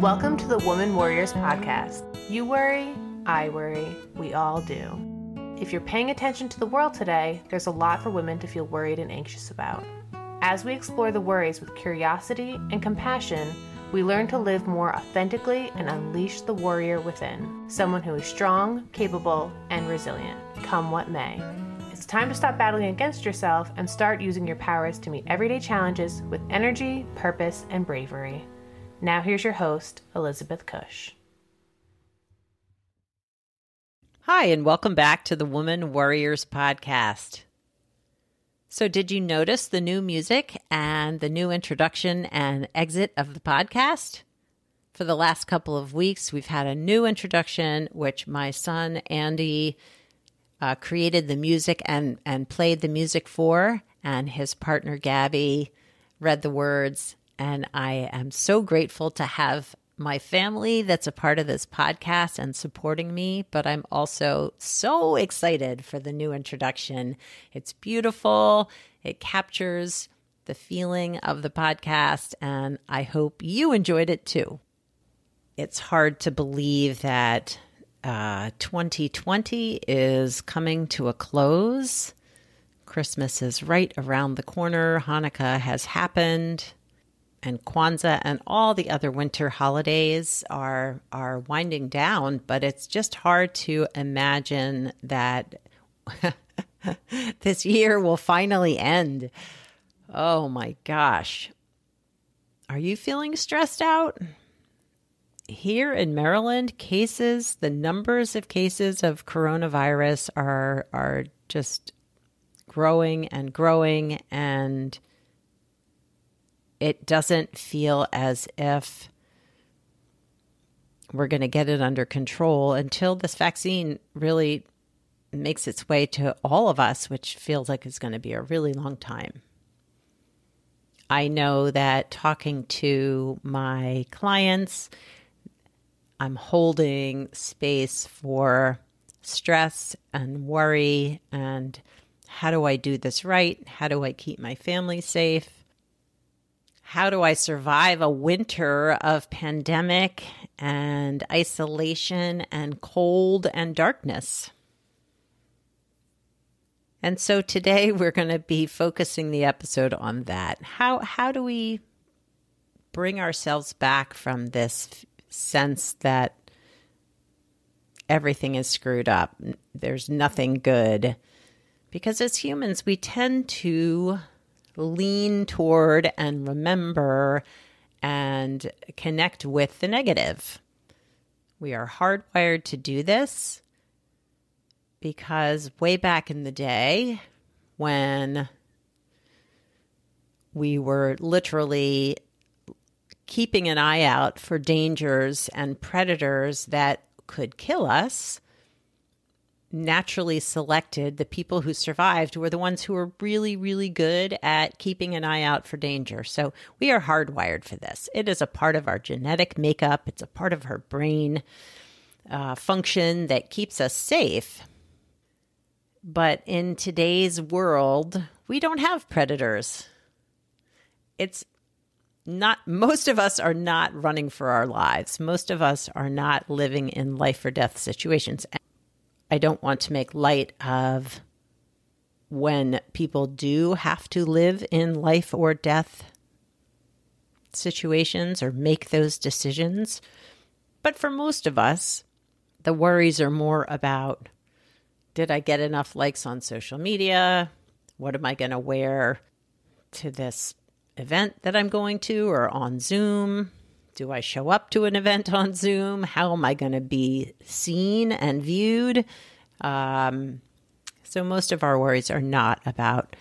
Welcome to the Woman Warriors Podcast. You worry, I worry, we all do. If you're paying attention to the world today, there's a lot for women to feel worried and anxious about. As we explore the worries with curiosity and compassion, we learn to live more authentically and unleash the warrior within, someone who is strong, capable, and resilient, come what may. It's time to stop battling against yourself and start using your powers to meet everyday challenges with energy, purpose, and bravery. Now, here's your host, Elizabeth Cush. Hi, and welcome back to the Woman Warriors podcast. So, did you notice the new music and the new introduction and exit of the podcast? For the last couple of weeks, we've had a new introduction, which my son Andy uh, created the music and, and played the music for, and his partner Gabby read the words and I am so grateful to have my family that's a part of this podcast and supporting me, but I'm also so excited for the new introduction. It's beautiful, it captures the feeling of the podcast, and I hope you enjoyed it too. It's hard to believe that uh, 2020 is coming to a close. Christmas is right around the corner. Hanukkah has happened and Kwanzaa and all the other winter holidays are are winding down, but it's just hard to imagine that this year will finally end. Oh my gosh. Are you feeling stressed out? Here in Maryland, cases, the numbers of cases of coronavirus are are just growing and growing and it doesn't feel as if we're going to get it under control until this vaccine really makes its way to all of us, which feels like it's going to be a really long time. I know that talking to my clients, I'm holding space for stress and worry and how do I do this right? How do I keep my family safe? How do I survive a winter of pandemic and isolation and cold and darkness? And so today we're going to be focusing the episode on that. How how do we bring ourselves back from this sense that everything is screwed up? There's nothing good. Because as humans, we tend to lean toward and remember and connect with the negative. We are hardwired to do this because way back in the day, when we were literally keeping an eye out for dangers and predators that could kill us, naturally selected, the people who survived were the ones who were really, really good at keeping an eye out for danger. So we are hardwired for this. It is a part of our genetic makeup, it's a part of our brain uh, function that keeps us safe. But in today's world, we don't have predators. It's not most of us are not running for our lives. Most of us are not living in life or death situations. I don't want to make light of when people do have to live in life or death situations or make those decisions. But for most of us, the worries are more about did I get enough likes on social media? What am I going to wear to this event that I'm going to or on Zoom? Do I show up to an event on Zoom? How am I going to be seen and viewed? Um, so, most of our worries are not about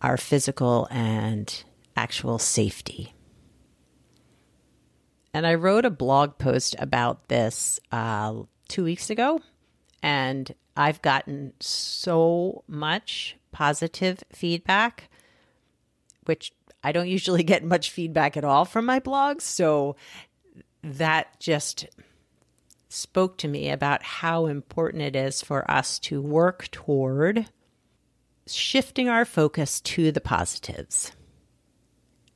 our physical and actual safety. And I wrote a blog post about this uh, two weeks ago, and I've gotten so much positive feedback, which I don't usually get much feedback at all from my blogs. So that just spoke to me about how important it is for us to work toward shifting our focus to the positives.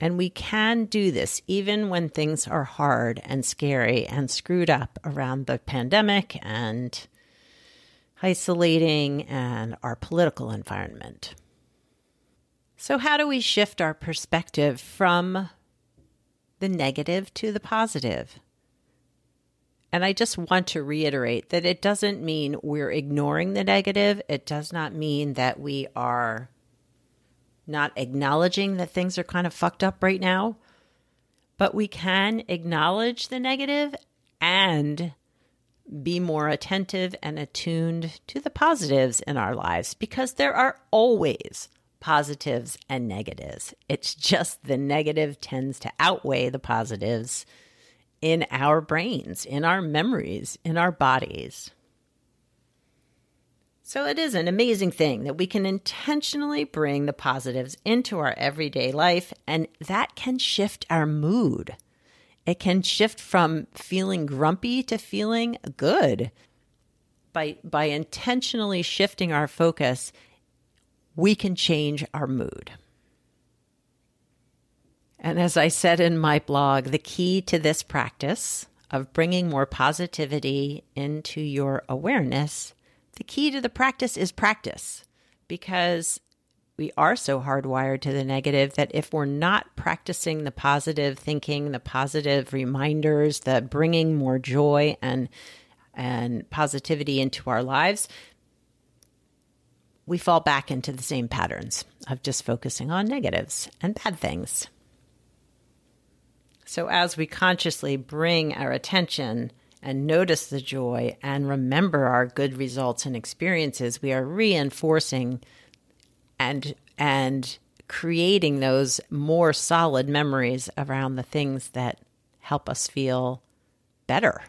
And we can do this even when things are hard and scary and screwed up around the pandemic and isolating and our political environment. So, how do we shift our perspective from the negative to the positive? And I just want to reiterate that it doesn't mean we're ignoring the negative. It does not mean that we are not acknowledging that things are kind of fucked up right now. But we can acknowledge the negative and be more attentive and attuned to the positives in our lives because there are always positives and negatives. It's just the negative tends to outweigh the positives in our brains, in our memories, in our bodies. So it is an amazing thing that we can intentionally bring the positives into our everyday life, and that can shift our mood. It can shift from feeling grumpy to feeling good. By, by intentionally shifting our focus, we can change our mood. And as I said in my blog, the key to this practice of bringing more positivity into your awareness the key to the practice is practice because we are so hardwired to the negative that if we're not practicing the positive thinking, the positive reminders, the bringing more joy and and positivity into our lives, we fall back into the same patterns of just focusing on negatives and bad things. So as we consciously bring our attention and notice the joy and remember our good results and experiences, we are reinforcing and and creating those more solid memories around the things that help us feel better.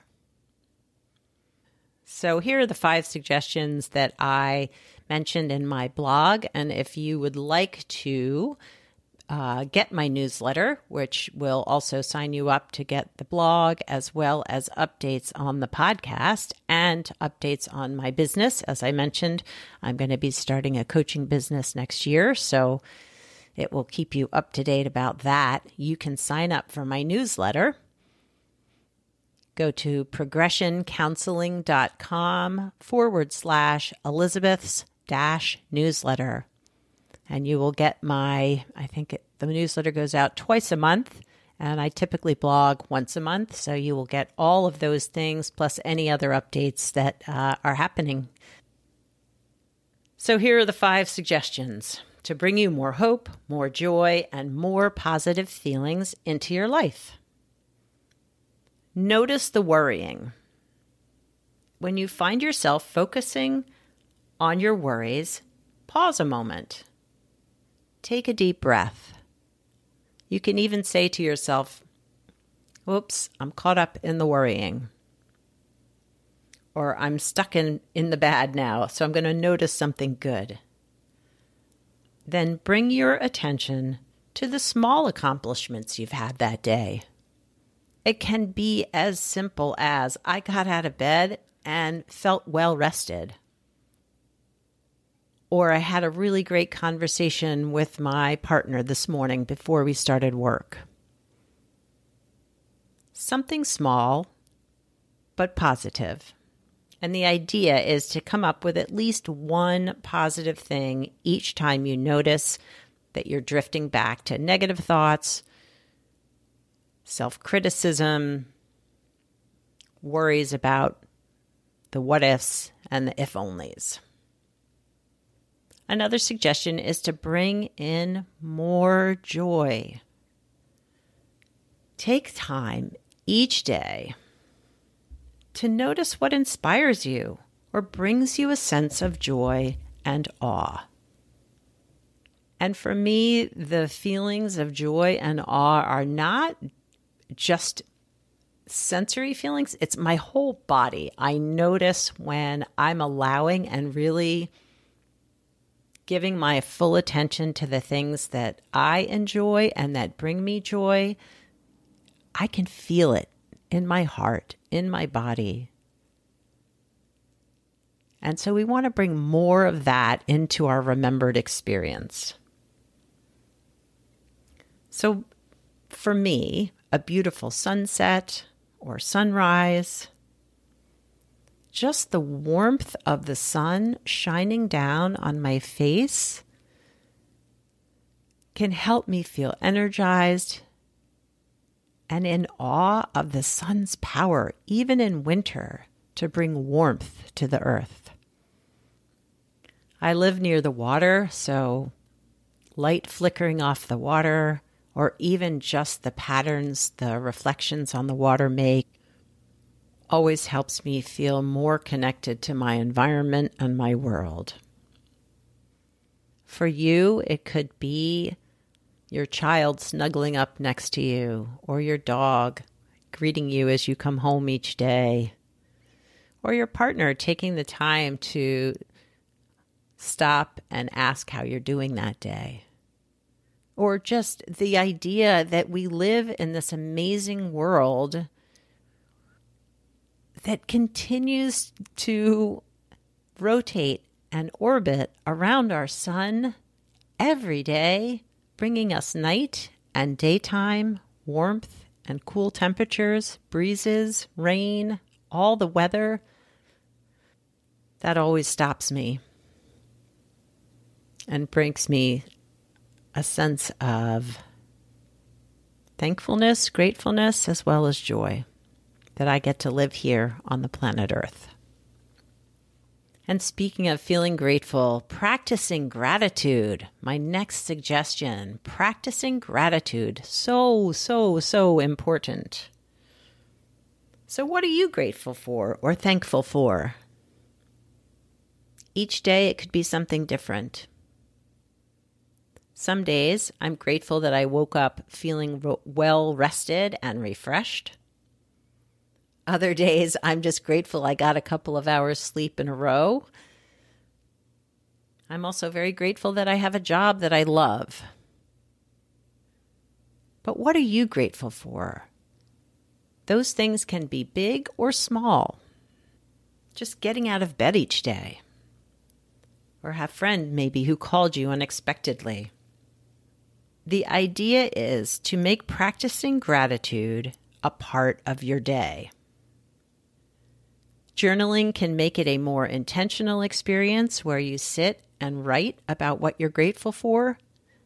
So here are the five suggestions that I mentioned in my blog and if you would like to uh, get my newsletter, which will also sign you up to get the blog as well as updates on the podcast and updates on my business. As I mentioned, I'm going to be starting a coaching business next year. So it will keep you up to date about that. You can sign up for my newsletter. Go to progressioncounseling.com forward slash Elizabeth's dash newsletter and you will get my, I think it, the newsletter goes out twice a month. And I typically blog once a month. So you will get all of those things plus any other updates that uh, are happening. So here are the five suggestions to bring you more hope, more joy, and more positive feelings into your life. Notice the worrying. When you find yourself focusing on your worries, pause a moment Take a deep breath. You can even say to yourself, Oops, I'm caught up in the worrying. Or I'm stuck in, in the bad now, so I'm going to notice something good. Then bring your attention to the small accomplishments you've had that day. It can be as simple as I got out of bed and felt well rested or I had a really great conversation with my partner this morning before we started work. Something small, but positive. And the idea is to come up with at least one positive thing each time you notice that you're drifting back to negative thoughts, self criticism, worries about the what ifs and the if onlys. Another suggestion is to bring in more joy. Take time each day to notice what inspires you or brings you a sense of joy and awe. And for me, the feelings of joy and awe are not just sensory feelings, it's my whole body. I notice when I'm allowing and really giving my full attention to the things that I enjoy and that bring me joy, I can feel it in my heart, in my body. And so we want to bring more of that into our remembered experience. So for me, a beautiful sunset or sunrise, just the warmth of the sun shining down on my face can help me feel energized and in awe of the sun's power, even in winter, to bring warmth to the earth. I live near the water, so light flickering off the water, or even just the patterns the reflections on the water make, always helps me feel more connected to my environment and my world. For you, it could be your child snuggling up next to you, or your dog greeting you as you come home each day, or your partner taking the time to stop and ask how you're doing that day. Or just the idea that we live in this amazing world that continues to rotate and orbit around our sun every day bringing us night and daytime, warmth and cool temperatures, breezes, rain, all the weather. That always stops me and brings me a sense of thankfulness, gratefulness, as well as joy that I get to live here on the planet Earth. And speaking of feeling grateful, practicing gratitude. My next suggestion practicing gratitude. So, so, so important. So, what are you grateful for or thankful for? Each day it could be something different. Some days I'm grateful that I woke up feeling well rested and refreshed. Other days, I'm just grateful I got a couple of hours sleep in a row. I'm also very grateful that I have a job that I love. But what are you grateful for? Those things can be big or small. Just getting out of bed each day. Or have a friend maybe who called you unexpectedly. The idea is to make practicing gratitude a part of your day. Journaling can make it a more intentional experience where you sit and write about what you're grateful for.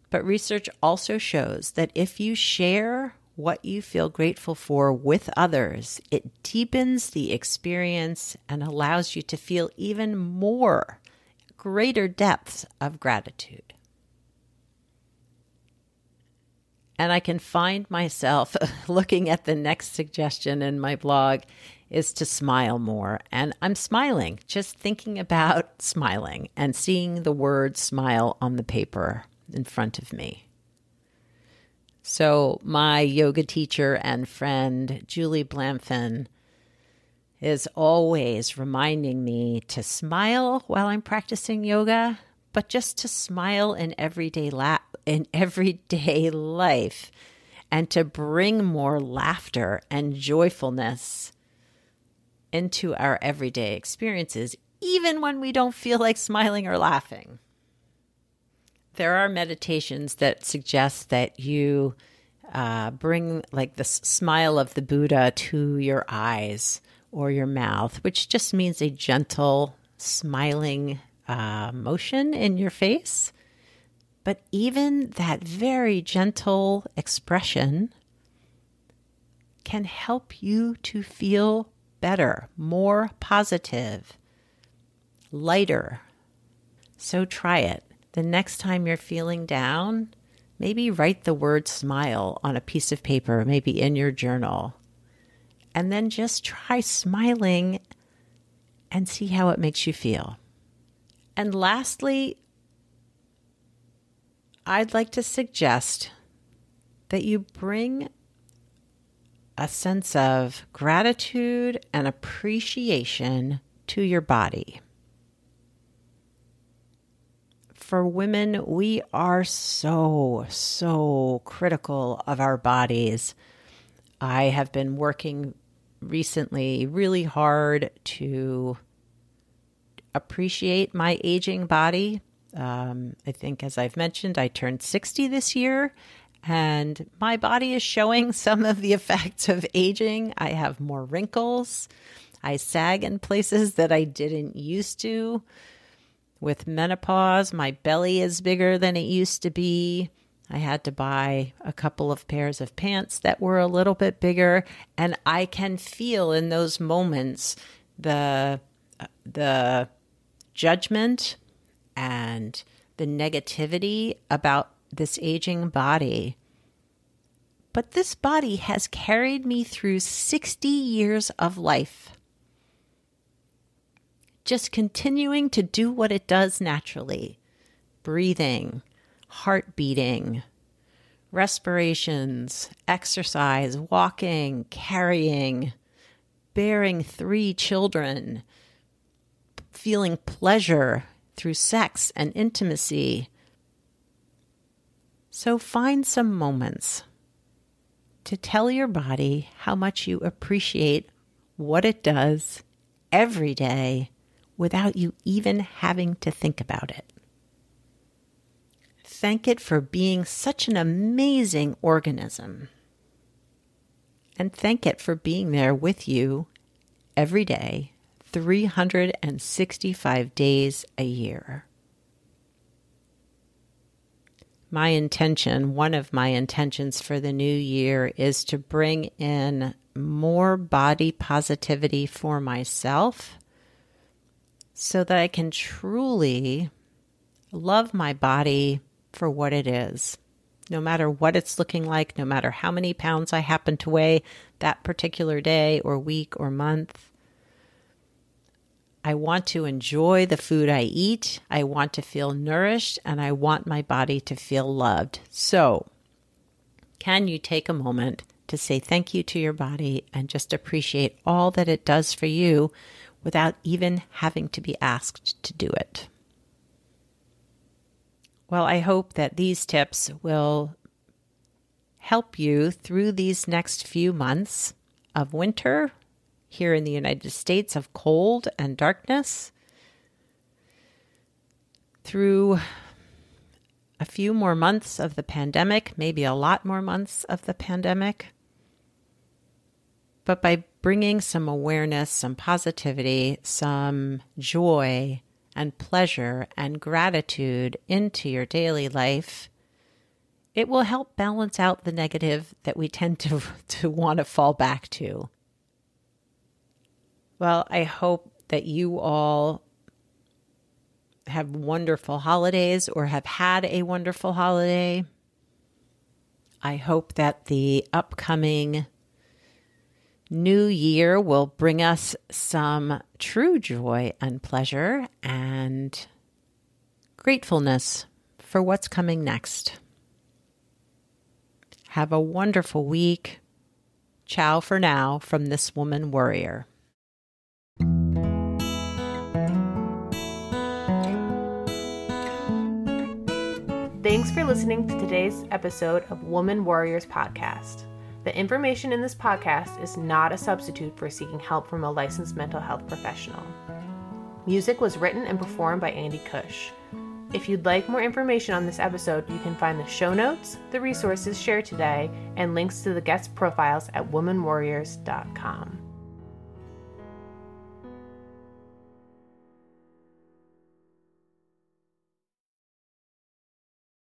But research also shows that if you share what you feel grateful for with others, it deepens the experience and allows you to feel even more greater depths of gratitude. And I can find myself looking at the next suggestion in my blog is to smile more. And I'm smiling, just thinking about smiling and seeing the word smile on the paper in front of me. So, my yoga teacher and friend, Julie Blamfin, is always reminding me to smile while I'm practicing yoga, but just to smile in everyday la- in everyday life and to bring more laughter and joyfulness into our everyday experiences, even when we don't feel like smiling or laughing. There are meditations that suggest that you uh, bring like the smile of the Buddha to your eyes or your mouth, which just means a gentle smiling uh, motion in your face. But even that very gentle expression can help you to feel better, more positive, lighter. So try it. The next time you're feeling down, maybe write the word smile on a piece of paper, maybe in your journal. And then just try smiling and see how it makes you feel. And lastly, I'd like to suggest that you bring a sense of gratitude and appreciation to your body. For women, we are so, so critical of our bodies. I have been working recently really hard to appreciate my aging body. Um, I think, as I've mentioned, I turned 60 this year, And my body is showing some of the effects of aging. I have more wrinkles. I sag in places that I didn't used to. With menopause, my belly is bigger than it used to be. I had to buy a couple of pairs of pants that were a little bit bigger, and I can feel in those moments the the judgment and the negativity about this aging body. But this body has carried me through 60 years of life just continuing to do what it does naturally breathing, heart beating, respirations, exercise, walking, carrying, bearing three children, feeling pleasure through sex and intimacy. So find some moments to tell your body how much you appreciate what it does every day without you even having to think about it. Thank it for being such an amazing organism. And thank it for being there with you every day, 365 days a year. My intention, one of my intentions for the new year, is to bring in more body positivity for myself so that I can truly love my body for what it is. No matter what it's looking like, no matter how many pounds I happen to weigh that particular day or week or month. I want to enjoy the food I eat. I want to feel nourished and I want my body to feel loved. So, can you take a moment to say thank you to your body and just appreciate all that it does for you without even having to be asked to do it. Well, I hope that these tips will help you through these next few months of winter here in the United States, of cold and darkness, through a few more months of the pandemic, maybe a lot more months of the pandemic. But by bringing some awareness, some positivity, some joy and pleasure and gratitude into your daily life, it will help balance out the negative that we tend to, to want to fall back to. Well, I hope that you all have wonderful holidays or have had a wonderful holiday. I hope that the upcoming new year will bring us some true joy and pleasure and gratefulness for what's coming next. Have a wonderful week. Ciao for now from this woman warrior. Thanks for listening to today's episode of Woman Warriors Podcast. The information in this podcast is not a substitute for seeking help from a licensed mental health professional. Music was written and performed by Andy Cush. If you'd like more information on this episode, you can find the show notes, the resources shared today, and links to the guest profiles at womanwarriors.com.